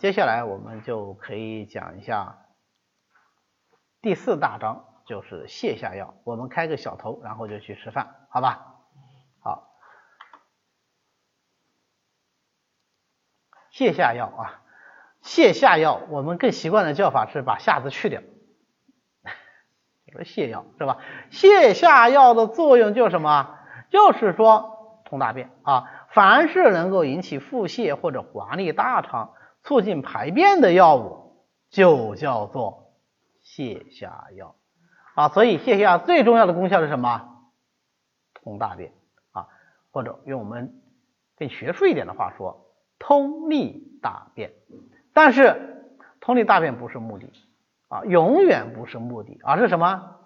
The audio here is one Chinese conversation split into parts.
接下来我们就可以讲一下第四大章，就是泻下药。我们开个小头，然后就去吃饭，好吧？好，泻下药啊，泻下药，我们更习惯的叫法是把下字去掉，就是泻药，是吧？泻下药的作用就是什么？就是说通大便啊。凡是能够引起腹泻或者滑利大肠、促进排便的药物，就叫做泻下药啊。所以泻下最重要的功效是什么？通大便啊，或者用我们更学术一点的话说，通利大便。但是通利大便不是目的啊，永远不是目的，而是什么？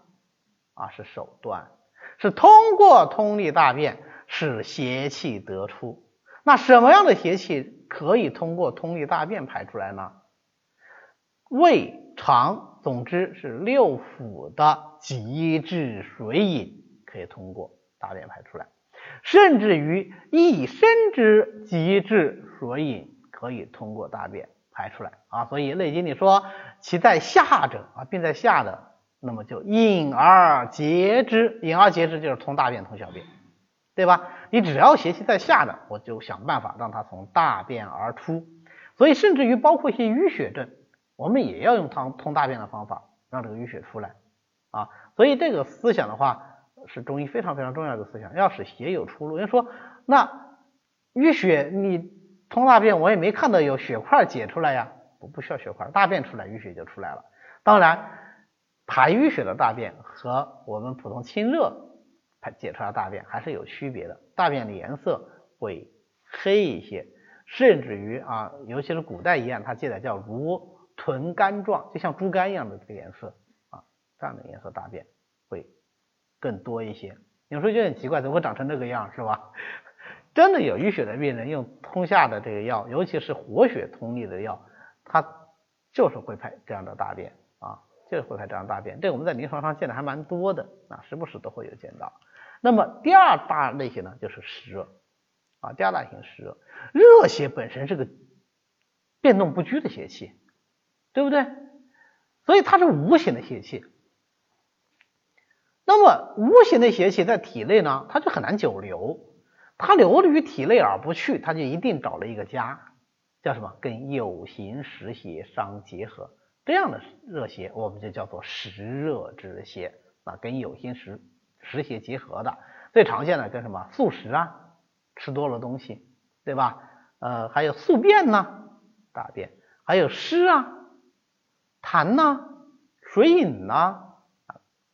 啊，是手段，是通过通利大便。使邪气得出，那什么样的邪气可以通过通利大便排出来呢？胃肠，总之是六腑的极致水饮可以通过大便排出来，甚至于一身之极致水饮可以通过大便排出来啊。所以《内经》里说，其在下者啊，病在下的，那么就饮而竭之，饮而竭之就是通大便通小便。对吧？你只要邪气在下的，我就想办法让它从大便而出。所以，甚至于包括一些淤血症，我们也要用通通大便的方法让这个淤血出来啊。所以，这个思想的话是中医非常非常重要的思想，要使邪有出路。人说，那淤血你通大便，我也没看到有血块解出来呀，不不需要血块，大便出来淤血就出来了。当然，排淤血的大便和我们普通清热。它解出来大便还是有区别的，大便的颜色会黑一些，甚至于啊，尤其是古代一样，它记载叫如豚肝状，就像猪肝一样的这个颜色啊，这样的颜色大便会更多一些。有时候就很奇怪，怎么会长成这个样，是吧？真的有淤血的病人用通下的这个药，尤其是活血通利的药，它就是会排这样的大便啊，就是会排这样大便。这个我们在临床上见的还蛮多的啊，时不时都会有见到。那么第二大类型呢，就是湿热啊，第二大型湿热，热邪本身是个变动不居的邪气，对不对？所以它是无形的邪气。那么无形的邪气在体内呢，它就很难久留，它留于体内而不去，它就一定找了一个家，叫什么？跟有形实邪相结合，这样的热邪我们就叫做湿热之邪啊，跟有形实。实邪结合的最常见的跟什么素食啊，吃多了东西，对吧？呃，还有宿便呢，大便，还有湿啊，痰呐，水饮呐，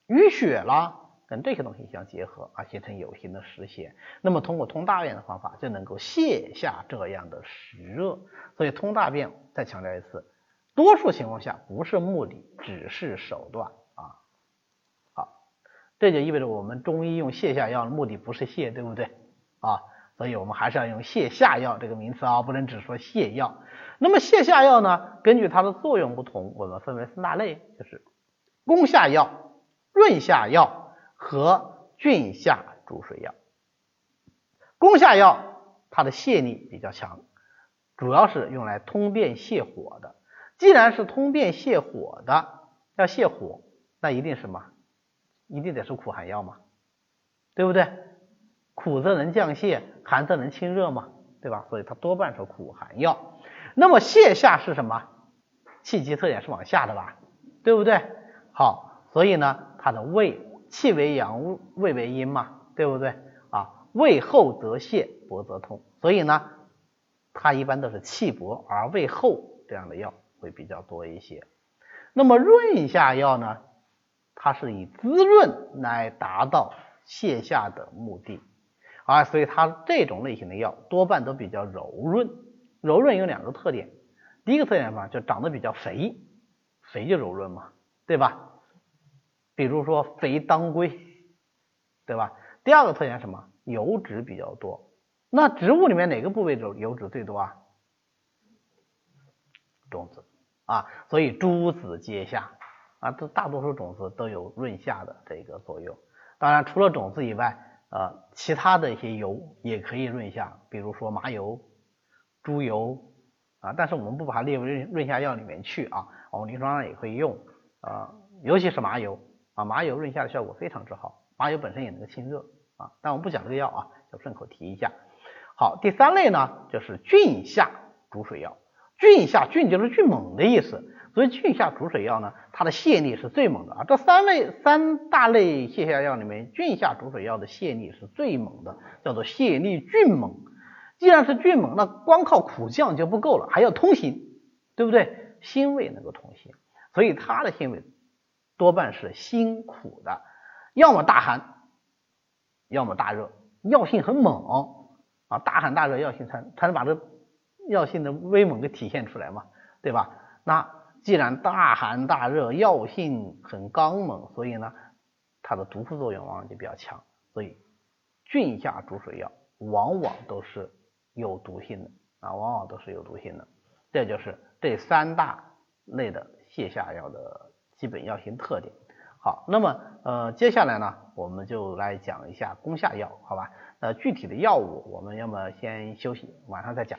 淤血啦，跟这些东西相结合啊，形成有形的食邪。那么通过通大便的方法就能够泻下这样的湿热。所以通大便再强调一次，多数情况下不是目的，只是手段。这就意味着我们中医用泻下药的目的不是泻，对不对啊？所以我们还是要用泻下药这个名词啊，不能只说泻药。那么泻下药呢，根据它的作用不同，我们分为三大类，就是攻下药、润下药和菌下注水药。攻下药它的泻力比较强，主要是用来通便泻火的。既然是通便泻火的，要泻火，那一定什么？一定得是苦寒药嘛，对不对？苦则能降泻，寒则能清热嘛，对吧？所以它多半是苦寒药。那么泻下是什么？气机特点是往下的吧，对不对？好，所以呢，它的胃气为阳，胃为阴嘛，对不对？啊，胃厚则泻，薄则通。所以呢，它一般都是气薄而胃厚这样的药会比较多一些。那么润下药呢？它是以滋润来达到泻下的目的啊，所以它这种类型的药多半都比较柔润。柔润有两个特点，第一个特点嘛，就长得比较肥，肥就柔润嘛，对吧？比如说肥当归，对吧？第二个特点什么？油脂比较多。那植物里面哪个部位油油脂最多啊？种子啊，所以诸子皆下。啊，这大多数种子都有润下的这个作用。当然，除了种子以外，呃，其他的一些油也可以润下，比如说麻油、猪油、啊，但是我们不把它列为润润下药里面去啊，我们临床上也会用啊，尤其是麻油啊，麻油润下的效果非常之好，麻油本身也能够清热啊，但我们不讲这个药啊，就顺口提一下。好，第三类呢就是菌下逐水药，菌下菌就是菌猛的意思，所以菌下逐水药呢，它的泻力是最猛的啊。这三类三大类泻下药里面，菌下逐水药的泻力是最猛的，叫做泻力菌猛。既然是菌猛，那光靠苦降就不够了，还要通行，对不对？辛味能够通行，所以它的辛味多半是辛苦的，要么大寒，要么大热，药性很猛。啊，大寒大热药性才才能把这药性的威猛给体现出来嘛，对吧？那既然大寒大热药性很刚猛，所以呢，它的毒副作用往往就比较强，所以菌下逐水药往往都是有毒性的啊，往往都是有毒性的。这就是这三大类的泻下药的基本药性特点。好，那么呃，接下来呢，我们就来讲一下攻下药，好吧？呃，具体的药物我们要么先休息，晚上再讲，